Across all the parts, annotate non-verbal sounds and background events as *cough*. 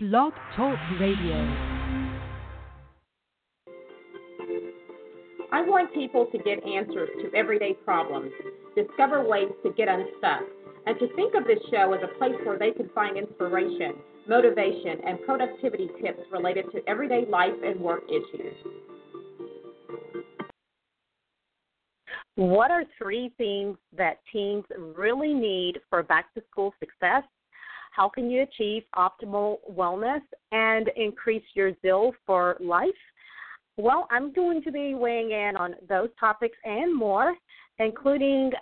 Blog Talk Radio. I want people to get answers to everyday problems, discover ways to get unstuck, and to think of this show as a place where they can find inspiration, motivation, and productivity tips related to everyday life and work issues. What are three things that teens really need for back to school success? How can you achieve optimal wellness and increase your zeal for life? Well, I'm going to be weighing in on those topics and more, including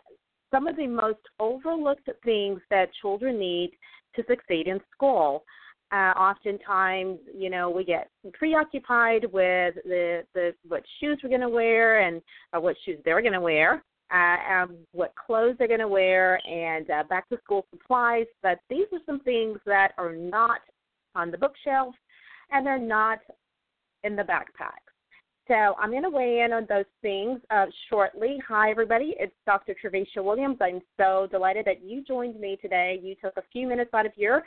some of the most overlooked things that children need to succeed in school. Uh, oftentimes, you know, we get preoccupied with the, the what shoes we're going to wear and uh, what shoes they're going to wear, uh, um, what clothes they're going to wear, and uh, back to school supplies. But these are some things that are not on the bookshelf, and they're not in the backpack. So I'm going to weigh in on those things uh, shortly. Hi, everybody. It's Dr. Trevicia Williams. I'm so delighted that you joined me today. You took a few minutes out of your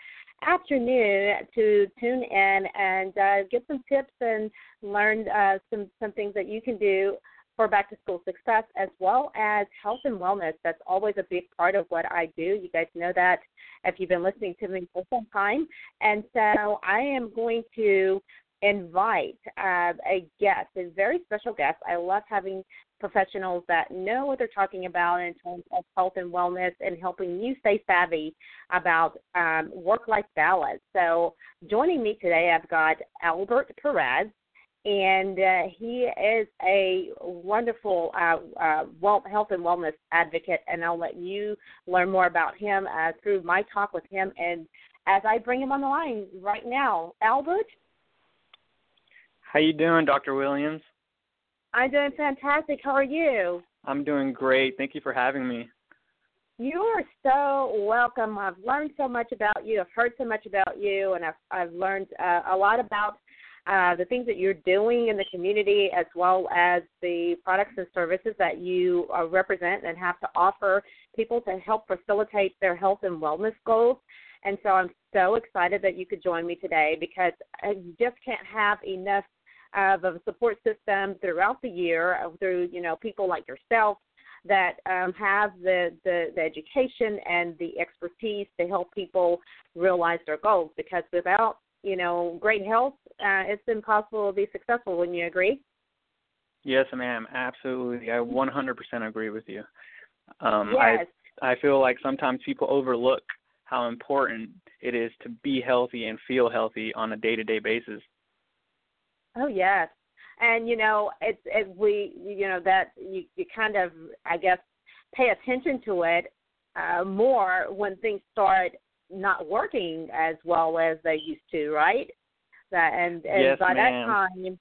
afternoon to tune in and uh, get some tips and learn uh, some some things that you can do for back to school success as well as health and wellness. That's always a big part of what I do. You guys know that if you've been listening to me for some time. And so I am going to invite uh, a guest, a very special guest. I love having professionals that know what they're talking about in terms of health and wellness and helping you stay savvy about um, work life balance. So, joining me today, I've got Albert Perez. And uh, he is a wonderful uh, uh, health and wellness advocate, and I'll let you learn more about him uh, through my talk with him. And as I bring him on the line right now, Albert, how you doing, Dr. Williams? I'm doing fantastic. How are you? I'm doing great. Thank you for having me. You are so welcome. I've learned so much about you. I've heard so much about you, and I've I've learned uh, a lot about uh, the things that you're doing in the community, as well as the products and services that you uh, represent and have to offer people to help facilitate their health and wellness goals. And so I'm so excited that you could join me today because I just can't have enough of a support system throughout the year uh, through you know people like yourself that um, have the, the the education and the expertise to help people realize their goals. Because without you know great health, uh, it's impossible to be successful. Wouldn't you agree? Yes, ma'am. Absolutely. I 100% agree with you. Um, yes. I I feel like sometimes people overlook how important it is to be healthy and feel healthy on a day-to-day basis. Oh yes, and you know it's it, we you know that you you kind of I guess pay attention to it uh, more when things start not working as well as they used to, right? That and, and yes, by ma'am. that time,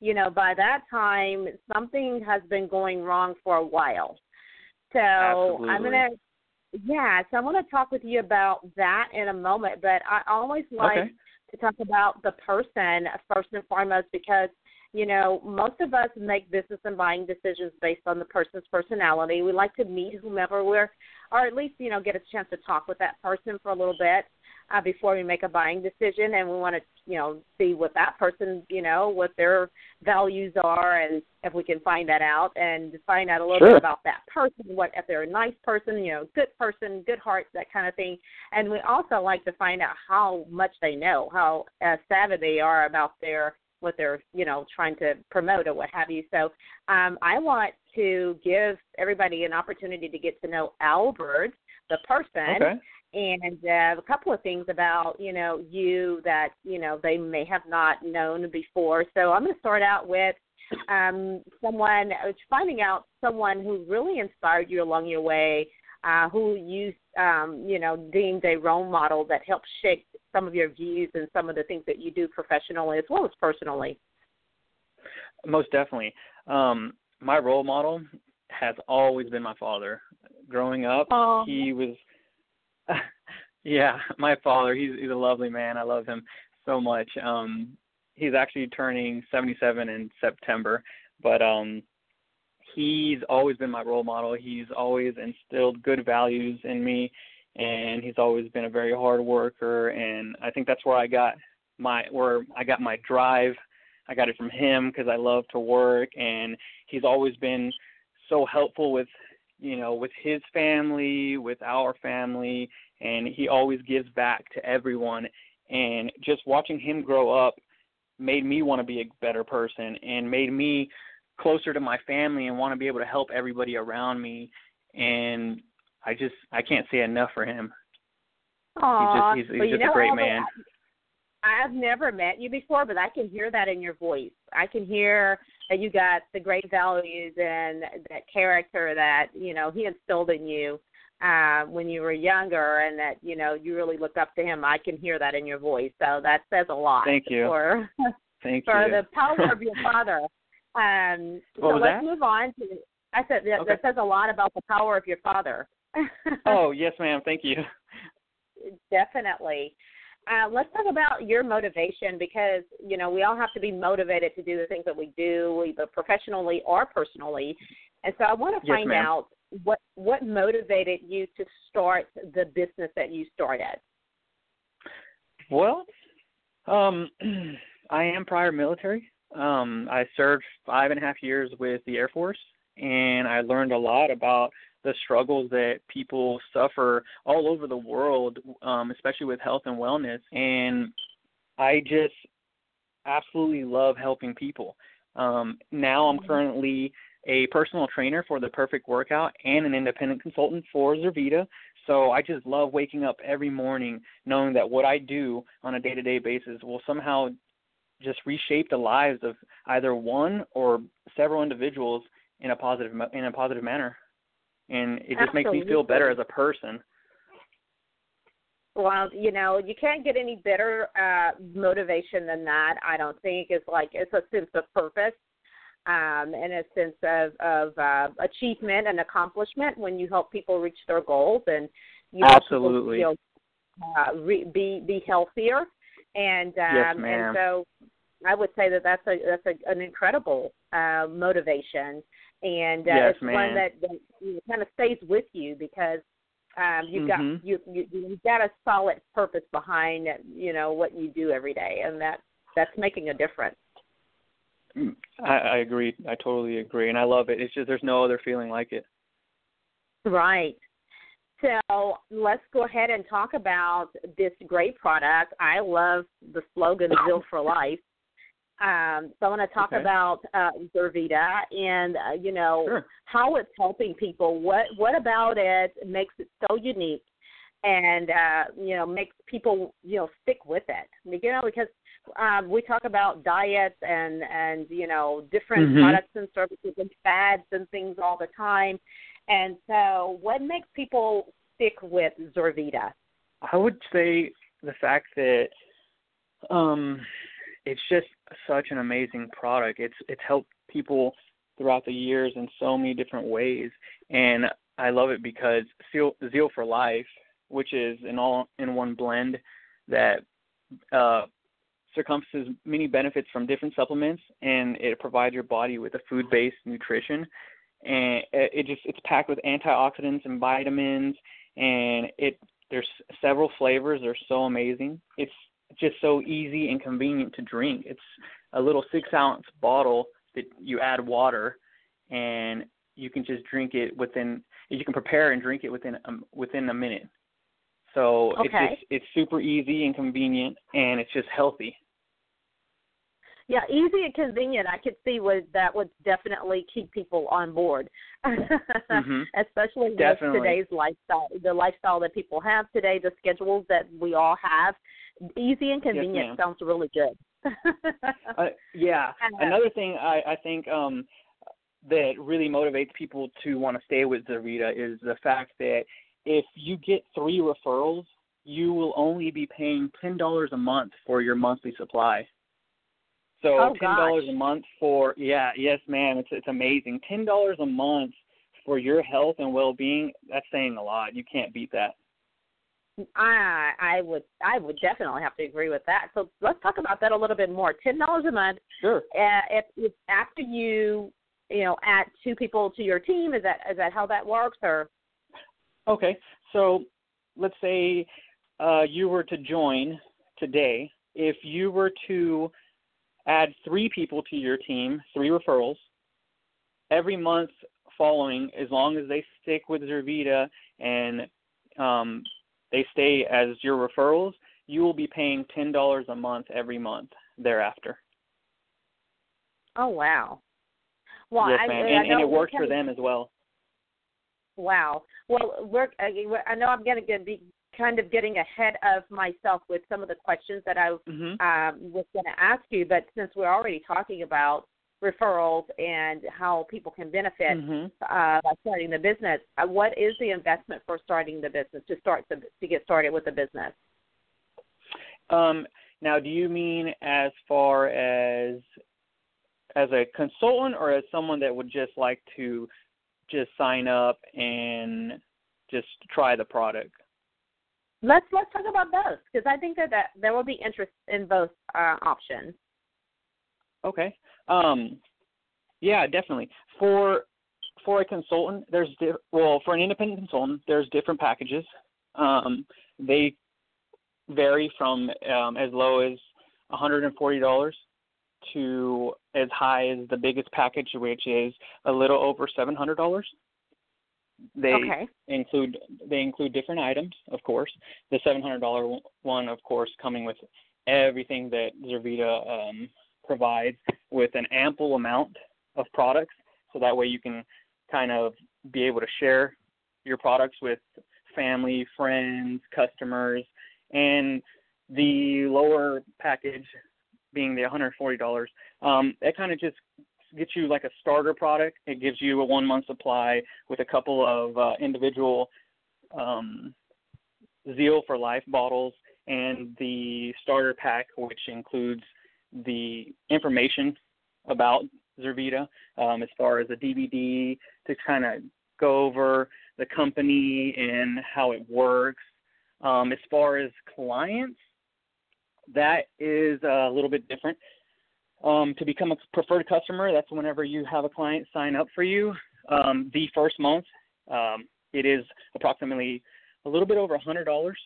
you know, by that time something has been going wrong for a while. So Absolutely. I'm gonna yeah, so I'm gonna talk with you about that in a moment, but I always like Okay. to talk about the person first and foremost because you know most of us make business and buying decisions based on the person's personality. We like to meet whomever we're, or at least you know get a chance to talk with that person for a little bit uh, before we make a buying decision, and we want to you know see what that person you know what their values are, and if we can find that out and find out a little Sure. bit about that person, what if they're a nice person, you know, good person, good heart, that kind of thing. And we also like to find out how much they know, how uh, savvy they are about their what they're you know trying to promote or what have you. So um, I want to give everybody an opportunity to get to know Albert, the person, Okay. and uh, a couple of things about you know you that you know they may have not known before. So I'm going to start out with um, someone uh, finding out someone who really inspired you along your way, uh, who you um, you know deemed a role model that helped shape some of your views and some of the things that you do professionally as well as personally. Most definitely. Um, my role model has always been my father. Growing up, Oh. he was *laughs* yeah, my father, he's he's a lovely man. I love him so much. Um he's actually turning 77 in September, but um he's always been my role model. He's always instilled good values in me and he's always been a very hard worker and I think that's where I got my where I got my drive. I got it from him because I love to work, and he's always been so helpful with you know with his family, with our family, and he always gives back to everyone. And just watching him grow up made me want to be a better person and made me closer to my family and want to be able to help everybody around me and I just I can't say enough for him. Aww. He's just he's, he's just know, a great man. I've never met you before, but I can hear that in your voice. I can hear that you got the great values and that character that you know he instilled in you uh, when you were younger, and that you know you really looked up to him. I can hear that in your voice, so that says a lot. Thank you. For, *laughs* Thank for you. the power of your *laughs* father. Um, what so was let's that? move on to. I said that, Okay. that says a lot about the power of your father. *laughs* oh yes, ma'am. Thank you. definitely. Uh, let's talk about your motivation because you know we all have to be motivated to do the things that we do, either professionally or personally. And so I want to Yes, find ma'am. out what what motivated you to start the business that you started. Well, um, *clears throat* I am prior military. Um, I served five and a half years with the Air Force, and I learned a lot about the struggles that people suffer all over the world, um, especially with health and wellness. And I just absolutely love helping people. Um, now I'm currently a personal trainer for the Perfect Workout and an independent consultant for Zurvita. So I just love waking up every morning knowing that what I do on a day-to-day basis will somehow just reshape the lives of either one or several individuals in a positive in a positive manner. And it just makes me feel better as a person. Well, you know, you can't get any better uh, motivation than that. I don't think it's like it's a sense of purpose um, and a sense of of uh, achievement and accomplishment when you help people reach their goals and you help people, Absolutely. you know, uh, re- be be healthier. And um, Yes, and so I would say that that's a that's a, an incredible uh, motivation, and uh, Yes, it's one that, that you know, kind of stays with you because um, you've Mhm. got you, you you've got a solid purpose behind you know what you do every day, and that that's making a difference. Mm, I, I agree. I totally agree, and I love it. It's just there's no other feeling like it. Right. So let's go ahead and talk about this great product. I love the slogan "Zeal for Life." Um, so I want to talk Okay. about uh, Zurvita and uh, you know Sure. how it's helping people. What what about it makes it so unique, and uh, you know makes people you know stick with it. You know because um, we talk about diets and and you know different Mhm. products and services and fads and things all the time. And so, what makes people stick with Zurvita? I would say the fact that um it's just such an amazing product. It's it's helped people throughout the years in so many different ways. And I love it because Zeal, Zeal for Life, which is an all in one blend that uh circumferences many benefits from different supplements and it provides your body with a food based nutrition. And it just it's packed with antioxidants and vitamins and it there's several flavors. They're so amazing. It's just so easy and convenient to drink it's a little six ounce bottle that you add water and you can just drink it within you can prepare and drink it within um, within a minute so it's just it's super easy and convenient and it's just healthy Yeah, easy and convenient. I could see what that would definitely keep people on board, Mhm. *laughs* especially with today's lifestyle, the lifestyle that people have today, the schedules that we all have. Easy and convenient ma'am. sounds really good. Uh, *laughs* yeah. Another thing I, I think um, that really motivates people to want to stay with Zurvita is the fact that if you get three referrals, you will only be paying ten dollars a month for your monthly supply. So Oh, ten dollars a month for yeah, yes, ma'am. It's it's amazing. Ten dollars a month for your health and well being. That's saying a lot. You can't beat that. I I would I would definitely have to agree with that. So let's talk about that a little bit more. Ten dollars a month. Sure. Uh, if, if after you you know add two people to your team, is that is that how that works or? Okay, so let's say uh, you were to join today if you were to add three people to your team, three referrals, every month following, as long as they stick with Zurvita and um, they stay as your referrals, you will be paying ten dollars a month every month thereafter. Oh wow! Well, yes, I, ma'am. I and, and it works for them as well. Wow. Well, we're. I know I'm going to be kind of getting ahead of myself with some of the questions that I hmm um, was going to ask you, but since we're already talking about referrals and how people can benefit hmm uh, by starting the business, uh, what is the investment for starting the business to start the, to get started with the business? Um, now, do you mean as far as as a consultant or as someone that would just like to just sign up and just try the product? Let's let's talk about both because I think that, that there will be interest in both uh, options. Okay. Um, yeah, definitely. For for a consultant, there's di- well, for an independent consultant, there's different packages. Um, they vary from um, as low as $140 to as high as the biggest package, which is a little over $700. They okay. include they include different items, of course. The seven hundred dollar one, of course, coming with everything that Zurvita um, provides, with an ample amount of products, so that way you can kind of be able to share your products with family, friends, customers, and the lower package being the $140. Um, kind of just gets you like a starter product. It gives you a one month supply with a couple of uh, individual um, Zeal for Life bottles and the starter pack, which includes the information about Zurvita um, as far as a DVD to kind of go over the company and how it works. Um, as far as clients, that is a little bit different. Um, to become a preferred customer, that's whenever you have a client sign up for you. Um, the first month, um, it is approximately a little bit over a hundred dollars.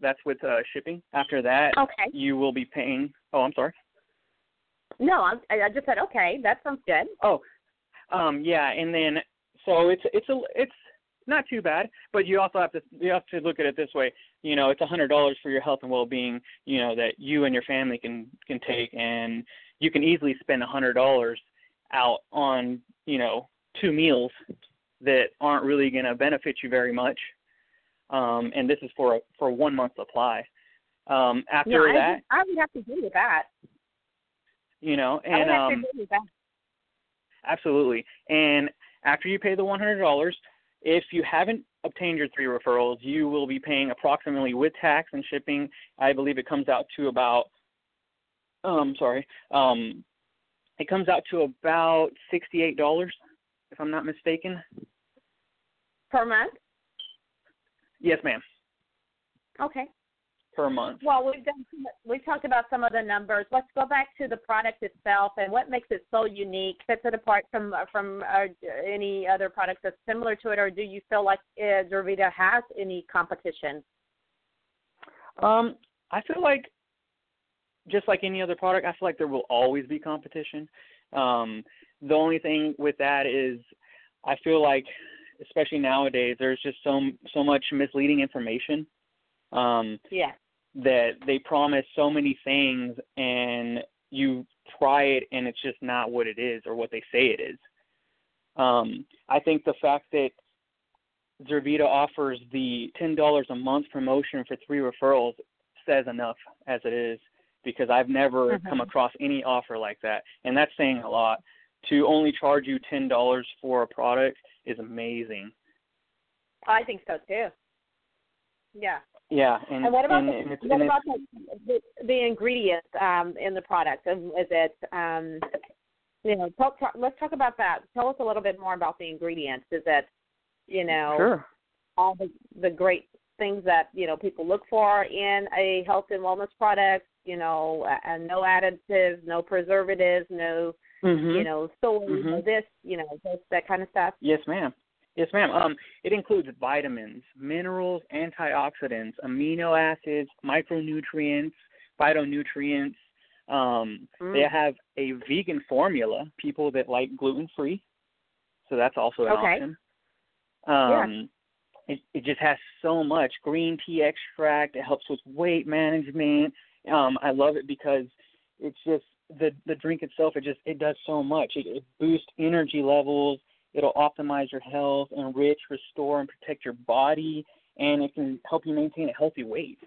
That's with uh, shipping. After that, Okay. you will be paying. Oh, I'm sorry. No, I'm, I I just said okay. That sounds good. Oh, um, yeah, and then so it's it's a it's not too bad, but you also have to you have to look at it this way. You know, it's a hundred dollars for your health and well being. You know that you and your family can can take, and you can easily spend a hundred dollars out on you know two meals that aren't really going to benefit you very much. Um, and this is for a for one month supply. Um, after yeah, I, that, would- I would have to agree with that. You know, and um, to agree with that. Absolutely. And after you pay the $100, if you haven't obtained your three referrals, you will be paying approximately with tax and shipping. I believe it comes out to about, um, sorry, um, it comes out to about $68, if I'm not mistaken. Per month? Yes, ma'am, Okay. Per month. Well, we've done we've talked about some of the numbers. Let's go back to the product itself and what makes it so unique, sets it apart from from uh, any other product that's similar to it, or do you feel like uh, Zurvita has any competition? Um, I feel like just like any other product, I feel like there will always be competition. Um, the only thing with that is I feel like especially nowadays there's just so so much misleading information um Yeah. That they promise so many things and you try it and it's just not what it is or what they say it is. Um I think the fact that Zurvita offers the ten dollars a month promotion for three referrals says enough as it is because I've never Mhm. come across any offer like that. And that's saying a lot. To only charge you ten dollars for a product is amazing. I think so too. Yeah. Yeah, and And what about and, the, and what about the, the ingredients um, in the product? Is it um, you know? Talk, talk, let's talk about that. Tell us a little bit more about the ingredients. Is it you know sure. all the the great things that you know people look for in a health and wellness product? You know, and no additives, no preservatives, no Mhm. you know soy, Mhm. this, you know, this, that kind of stuff. Yes, ma'am. Yes, ma'am. Um, it includes vitamins, minerals, antioxidants, amino acids, micronutrients, phytonutrients. Um, Mm. They have a vegan formula. People that like gluten free, so that's also an Okay. option. Um, it, it just has so much green tea extract. It helps with weight management. Um, I love it because it's just the the drink itself. It just it does so much. It, it boosts energy levels. It'll optimize your health, enrich, restore, and protect your body, and it can help you maintain a healthy weight.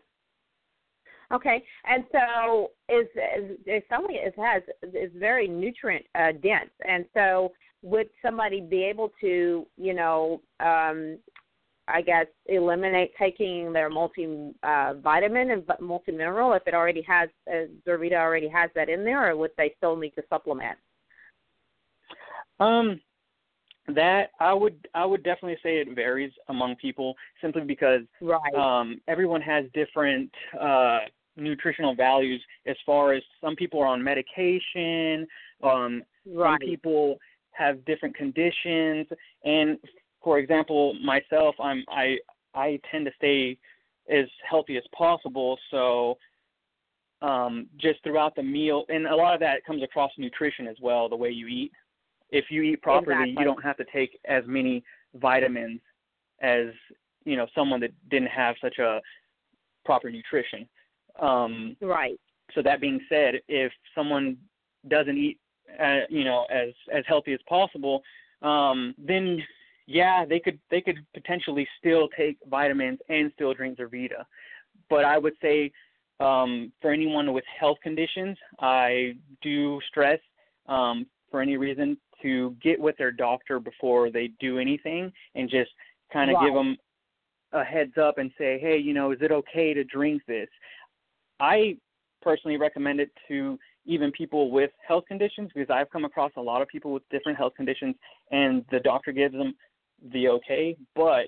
Okay, and so is is, is something it has is very nutrient uh, dense, and so would somebody be able to, you know, um, I guess eliminate taking their multi uh, vitamin and multi mineral if it already has uh, already has that in there, or would they still need to supplement? Um, that I would I would definitely say it varies among people simply because Right. um, everyone has different uh, nutritional values as far as some people are on medication, um, some right. people have different conditions, and for example, myself, I'm I I tend to stay as healthy as possible, so um, just throughout the meal, and a lot of that comes across nutrition as well, the way you eat. If you eat properly, Exactly. you don't have to take as many vitamins as you know someone that didn't have such a proper nutrition. Um, Right. so that being said, if someone doesn't eat, uh, you know, as as healthy as possible, um, then yeah, they could they could potentially still take vitamins and still drink Zurvita. But I would say um, for anyone with health conditions, I do stress um, for any reason to get with their doctor before they do anything and just kind of give them a heads up and say, hey, you know, is it okay to drink this? I personally recommend it to even people with health conditions because I've come across a lot of people with different health conditions and the doctor gives them the okay, but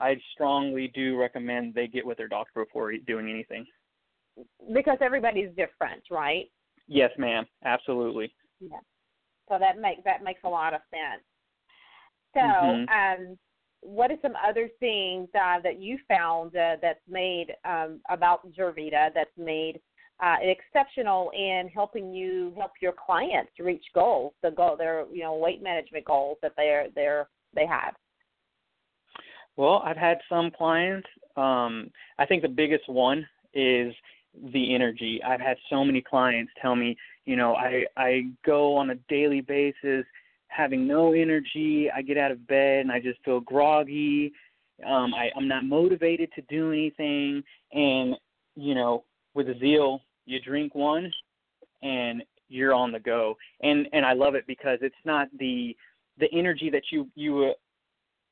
I strongly do recommend they get with their doctor before doing anything. Because everybody's different, right? Yes, ma'am. Absolutely. So that make that makes a lot of sense. So, Mhm. um, what are some other things uh, that you found uh, that's made um, about Zurvita that's made uh, exceptional in helping you help your clients reach goals, the goal, their you know weight management goals that they're they're they have. Well, I've had some clients. Um, I think the biggest one is the energy. I've had so many clients tell me, you know, I I go on a daily basis having no energy. I get out of bed and I just feel groggy. Um, I, I'm not motivated to do anything. And you know, with zeal, you drink one, and you're on the go. And and I love it because it's not the the energy that you you uh,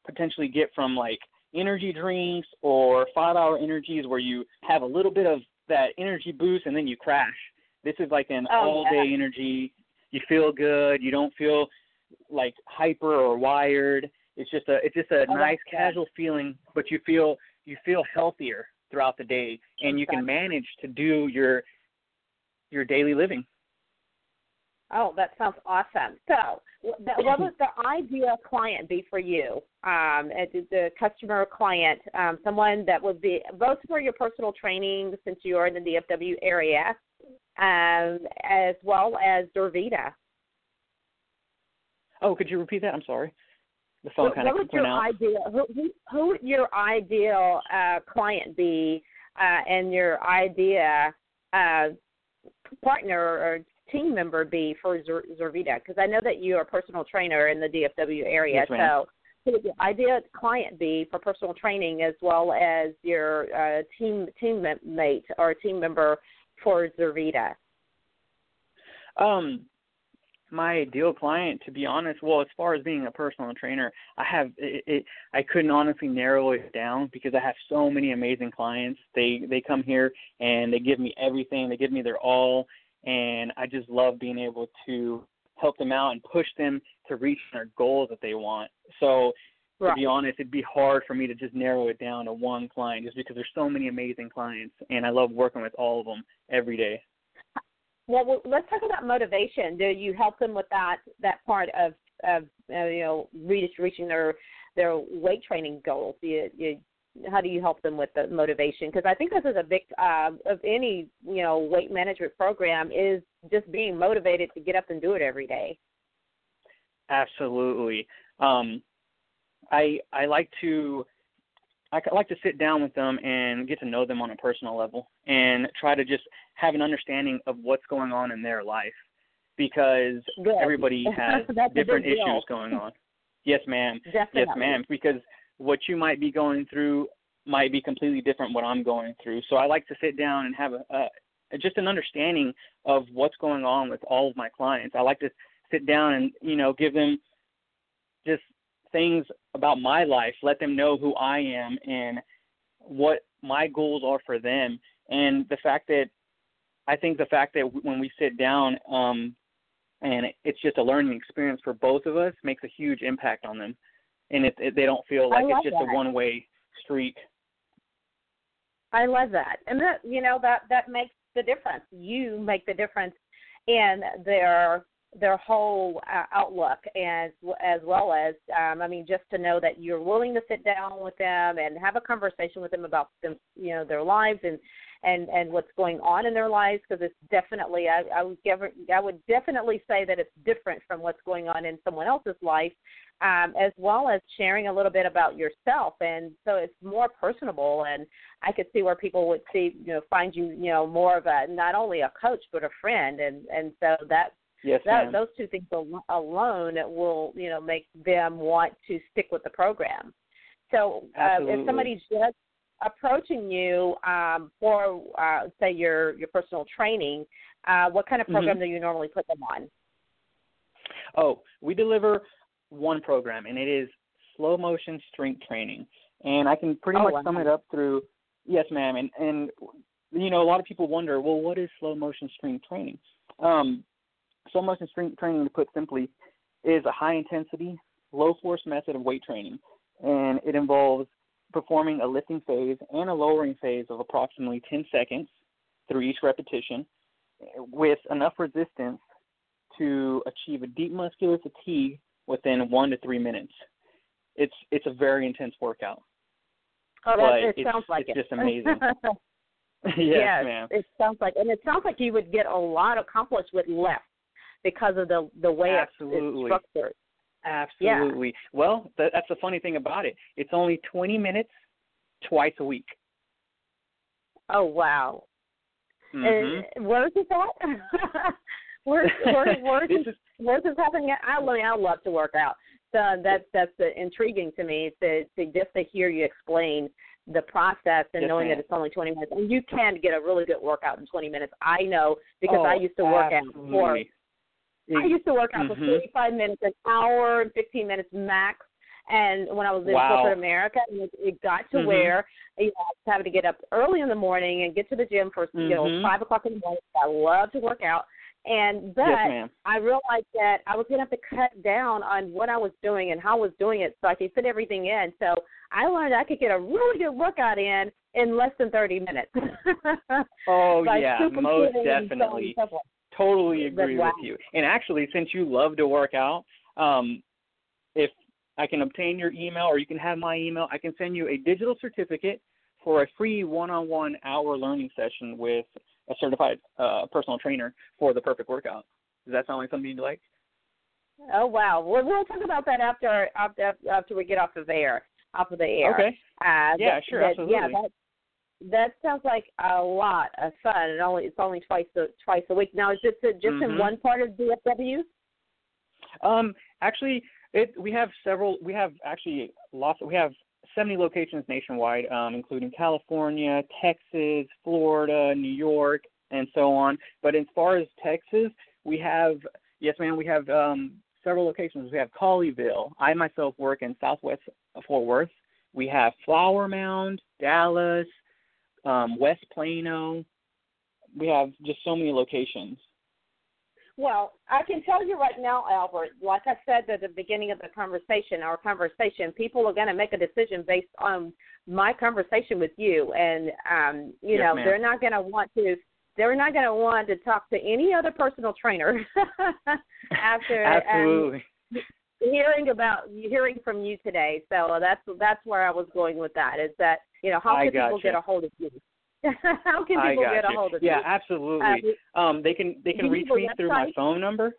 potentially get from like energy drinks or five hour energies where you have a little bit of that energy boost and then you crash. This is like an Oh, all day energy. You feel good. You don't feel like hyper or wired. It's just a it's just a Oh, nice that's good. casual feeling, but you feel you feel healthier throughout the day and you can manage to do your your daily living. Oh, that sounds awesome. So, what would the ideal client be for you? Um, the- the customer client, um, someone that would be both for your personal training, since you are in the DFW area, um, as well as Zurvita. Oh, could you repeat that? I'm sorry. The phone What, kind what of went out. ideal who, who, would your ideal uh, client be, uh, and your idea uh, partner or team member be for Zer- Zurvita? Because I know that you are a personal trainer in the DFW area. Yes, so, who would your ideal client be for personal training as well as your uh, team teammate or team member for Zurvita? Um, my ideal client, to be honest, well, as far as being a personal trainer, I have it, it. I couldn't honestly narrow it down because I have so many amazing clients. They they come here and they give me everything. They give me their all, and I just love being able to help them out and push them to reach their goals that they want. So to be honest, it'd be hard for me to just narrow it down to one client just because there's so many amazing clients, and I love working with all of them every day. Well, let's talk about motivation. Do you help them with that that part of of uh, you know reach, reaching their their weight training goals? Do you, you how do you help them with the motivation? Because I think this is a big uh, of any you know weight management program is just being motivated to get up and do it every day. Absolutely. Um, I I like to I like to sit down with them and get to know them on a personal level and try to just have an understanding of what's going on in their life because Good. everybody *laughs* has different issues going on. Yes, ma'am. *laughs* Definitely. Yes, ma'am. Because what you might be going through might be completely different what I'm going through. So I like to sit down and have a, a just an understanding of what's going on with all of my clients. I like to sit down and you know give them things about my life, let them know who I am and what my goals are for them. And the fact that I think the fact that when we sit down um, and it's just a learning experience for both of us makes a huge impact on them, and it, it, they don't feel like it's just that. a one-way street. I love that, and that you know that that makes the difference. You make the difference in their their whole uh, outlook as as well as um, I mean just to know that you're willing to sit down with them and have a conversation with them about them you know their lives and and and what's going on in their lives because it's definitely I, I would give, I would definitely say that it's different from what's going on in someone else's life um, as well as sharing a little bit about yourself. And so it's more personable and I could see where people would see you know find you you know more of a not only a coach but a friend. And and so that Yes, that, ma'am. those two things alone will you know make them want to stick with the program. So uh, if somebody's just approaching you um, for uh, say your your personal training, uh, what kind of program mm-hmm. do you normally put them on? Oh, we deliver one program, and it is slow motion strength training. And I can pretty oh, much wow. sum it up through yes, ma'am. And and you know a lot of people wonder, well, what is slow motion strength training? Um, slow motion strength training, to put simply, is a high intensity, low force method of weight training, and it involves performing a lifting phase and a lowering phase of approximately 10 seconds through each repetition with enough resistance to achieve a deep muscular fatigue within one to three minutes. It's it's a very intense workout. Oh, that, it sounds like it's it. just *laughs* amazing. *laughs* yes, yes, ma'am. It sounds like, and it sounds like you would get a lot accomplished with less because of the the way Absolutely. it's structured. Absolutely. Yeah. Well, that, that's the funny thing about it. It's only 20 minutes twice a week. Oh wow! Mm-hmm. And where is this at? *laughs* where where where is *laughs* this this, is where's this happening at? I mean, I love to work out. So that's that's uh, intriguing to me to, to just to hear you explain the process and Yes, knowing ma'am. that it's only 20 minutes. And you can get a really good workout in 20 minutes. I know because oh, I used to work out for absolutely. I used to work out for Mhm. 45 minutes, an hour and 15 minutes max. And when I was in Wow. corporate America, and it, it got to Mhm. where you know, I was having to get up early in the morning and get to the gym for you know Mhm. five o'clock in the morning. I love to work out, and but yes. I realized that I was going to have to cut down on what I was doing and how I was doing it so I could fit everything in. So I learned I could get a really good workout in in less than 30 minutes. *laughs* Oh yeah, most and so on and definitely. so. Totally agree with you. And actually, since you love to work out, um, if I can obtain your email or you can have my email, I can send you a digital certificate for a free one-on-one hour learning session with a certified uh, personal trainer for the perfect workout. Does that sound like something you'd like? Oh wow! Well, we'll talk about that after after after we get off of air, off of the air. Okay. Uh, Yeah, that- sure, that- absolutely. Yeah, that that sounds like a lot of fun. And only it's only twice a twice a week. Now, is this uh, just in Mhm. one part of DFW? Um, actually, it we have several. We have actually lots. We have 70 locations nationwide, um, including California, Texas, Florida, New York, and so on. But as far as Texas, we have yes, ma'am. We have um, several locations. We have Colleyville. I myself work in Southwest Fort Worth. We have Flower Mound, Dallas, um, West Plano. We have just so many locations. Well, I can tell you right now, Albert. Like I said at the beginning of the conversation, our conversation, people are going to make a decision based on my conversation with you, and um, you Yes, know ma'am. they're not going to want to. They're not going to want to talk to any other personal trainer *laughs* after. um, Absolutely. Hearing about hearing from you today. So that's that's where I was going with that. Is that you know how can people get a hold of you? *laughs* how can people get a hold of yeah, you? Yeah, absolutely. um, they can they can reach me through my phone number.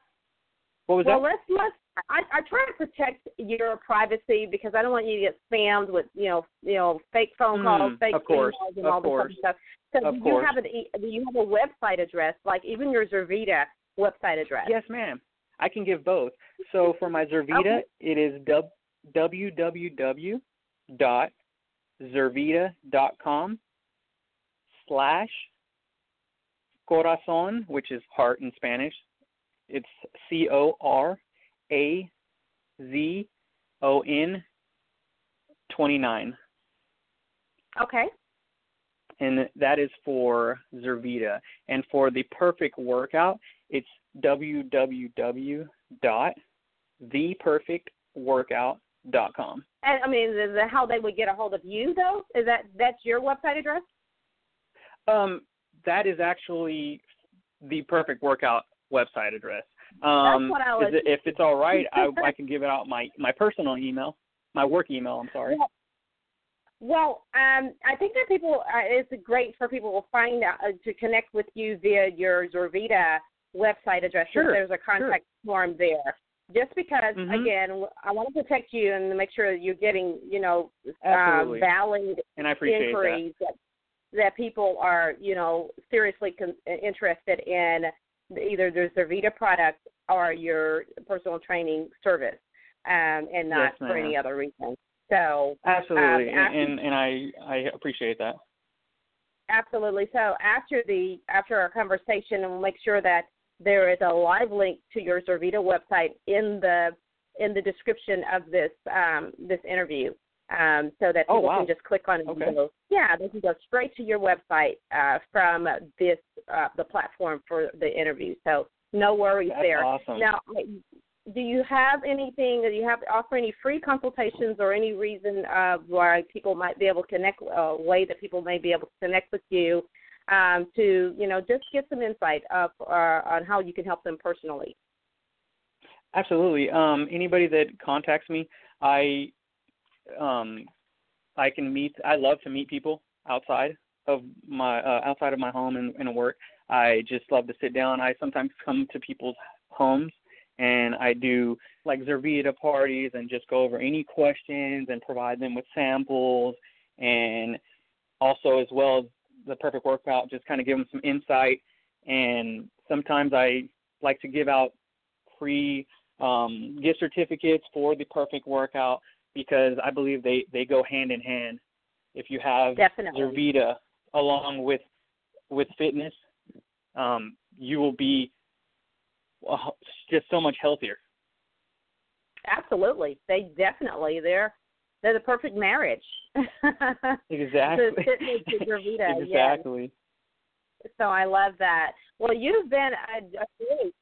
What was well, that? let's let's. I, I try to protect your privacy because I don't want you to get spammed with you know you know fake phone calls, Mm, fake emails, and of all this course. other stuff. So Of do you course. have an do you have a website address like even your Zurvita website address? Yes, ma'am. I can give both. So for my Zurvita, Okay. it is w- www dot zurvita dot com slash corazon, which is heart in Spanish. It's C O R A Z O N twenty nine. Okay. And that is for Zurvita. And for the perfect workout, it's www.theperfectworkout.com. And I mean, is that how they would get a hold of you though? Is that that's your website address? Um, that is actually the perfect workout website address. Um, what I was- if it's all right, I, I *laughs* can give it out my my personal email, my work email. I'm sorry. Well, um, I think that people uh, it's great for people to find out uh, to connect with you via your Zurvita website address. Sure, There's a contact form there. Just because, Mhm. again, I want to protect you and make sure that you're getting, you know, uh, valid And I appreciate that. inquiries that. that people are, you know, seriously con- interested in either the Zurvita product or your personal training service, um, and not Yes, for any other reason. So, Absolutely, Um, and, and and I I appreciate that. Absolutely. So after the after our conversation, and we'll make sure that there is a live link to your Zurvita website in the in the description of this um, this interview, um, so that Oh, people wow. can just click on it. Okay. Go, yeah, they can go straight to your website uh, from this uh, the platform for the interview. So no worries That's there. awesome. Now, do you have anything? Do you have to offer any free consultations or any reason uh, why people might be able to connect? A way that people may be able to connect with you um, to you know just get some insight of uh, on how you can help them personally. Absolutely. Um, anybody that contacts me, I um, I can meet. I love to meet people outside of my uh, outside of my home and, and work. I just love to sit down. I sometimes come to people's homes and I do like Zurvita parties and just go over any questions and provide them with samples and also as well as the perfect workout, just kind of give them some insight. And sometimes I like to give out free um, gift certificates for the perfect workout because I believe they they go hand in hand. If you have Definitely. Zurvita along with with fitness, um, you will be just so much healthier. Absolutely, they definitely they're they're the perfect marriage. *laughs* Exactly. And yes. exactly. So I love that. Well, you've been a, a really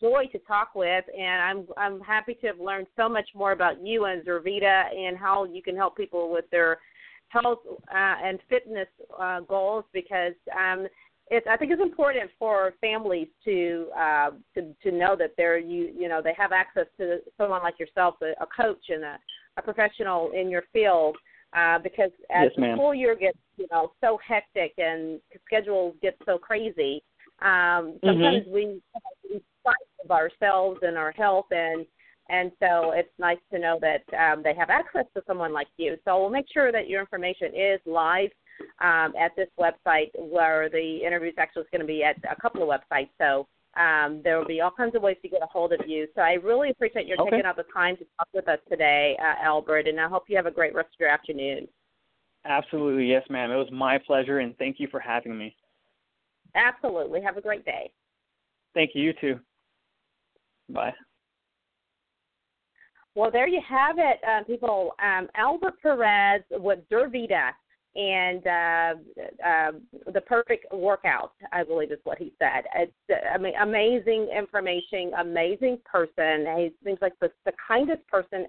joy to talk with, and I'm I'm happy to have learned so much more about you and Zurvita and how you can help people with their health uh, and fitness uh, goals because um, it's I think it's important for families to uh, to to know that they're you you know they have access to someone like yourself, a, a coach and a, a professional in your field. Uh, because as Yes, the school year gets, you know, so hectic and schedules get so crazy, um, sometimes we we fight of ourselves and our health and and so it's nice to know that um, they have access to someone like you. So we'll make sure that your information is live um, at this website where the interview is actually going to be at a couple of websites. So um, there will be all kinds of ways to get a hold of you. So I really appreciate your Okay. taking out the time to talk with us today, uh, Albert, and I hope you have a great rest of your afternoon. Absolutely, yes, ma'am. It was my pleasure, and thank you for having me. Absolutely. Have a great day. Thank you. You too. Bye. Well, there you have it, uh, people. Um, Albert Perez with Zurvita and uh, uh, the perfect workout, I believe is what he said. It's uh, I mean, amazing information, amazing person. He seems like the, the kindest person.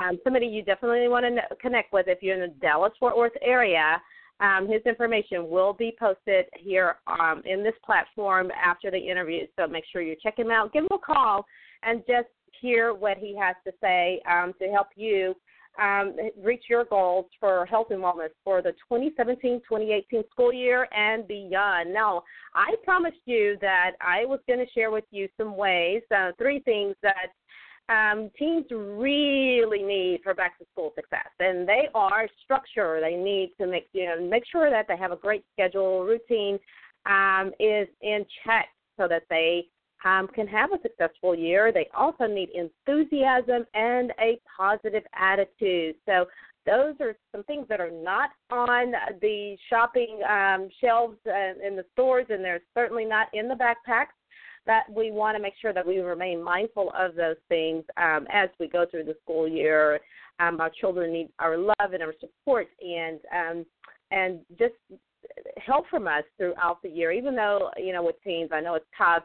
Um, somebody you definitely want to connect with if you're in the Dallas Fort Worth area. Um, his information will be posted here um, in this platform after the interview. So make sure you check him out. Give him a call and just hear what he has to say um, to help you um, reach your goals for health and wellness for the 2017-2018 school year and beyond. Now, I promised you that I was going to share with you some ways, uh, three things that um, teens really need for back to school success, and they are structure. They need to make you know make sure that they have a great schedule, routine um, is in check, so that they um, can have a successful year. They also need enthusiasm and a positive attitude. So those are some things that are not on the shopping um, shelves uh, in the stores, and they're certainly not in the backpacks. That we want to make sure that we remain mindful of those things um, as we go through the school year. Um, our children need our love and our support, and um, and just help from us throughout the year. Even though you know with teens, I know it's tough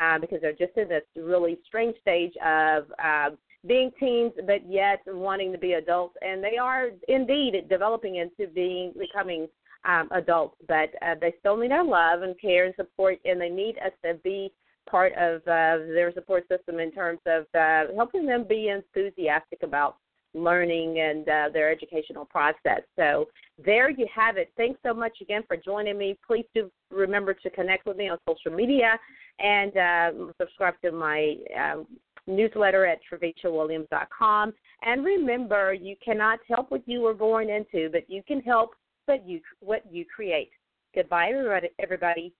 uh, because they're just in this really strange stage of uh, being teens, but yet wanting to be adults, and they are indeed developing into being becoming um, adults. But uh, they still need our love and care and support, and they need us to be part of uh, their support system in terms of uh, helping them be enthusiastic about learning and uh, their educational process. So there you have it. Thanks so much again for joining me. Please do remember to connect with me on social media and uh, subscribe to my um, newsletter at treviciawilliams.com. And remember, you cannot help what you were born into, but you can help but you, what you create. Goodbye, everybody.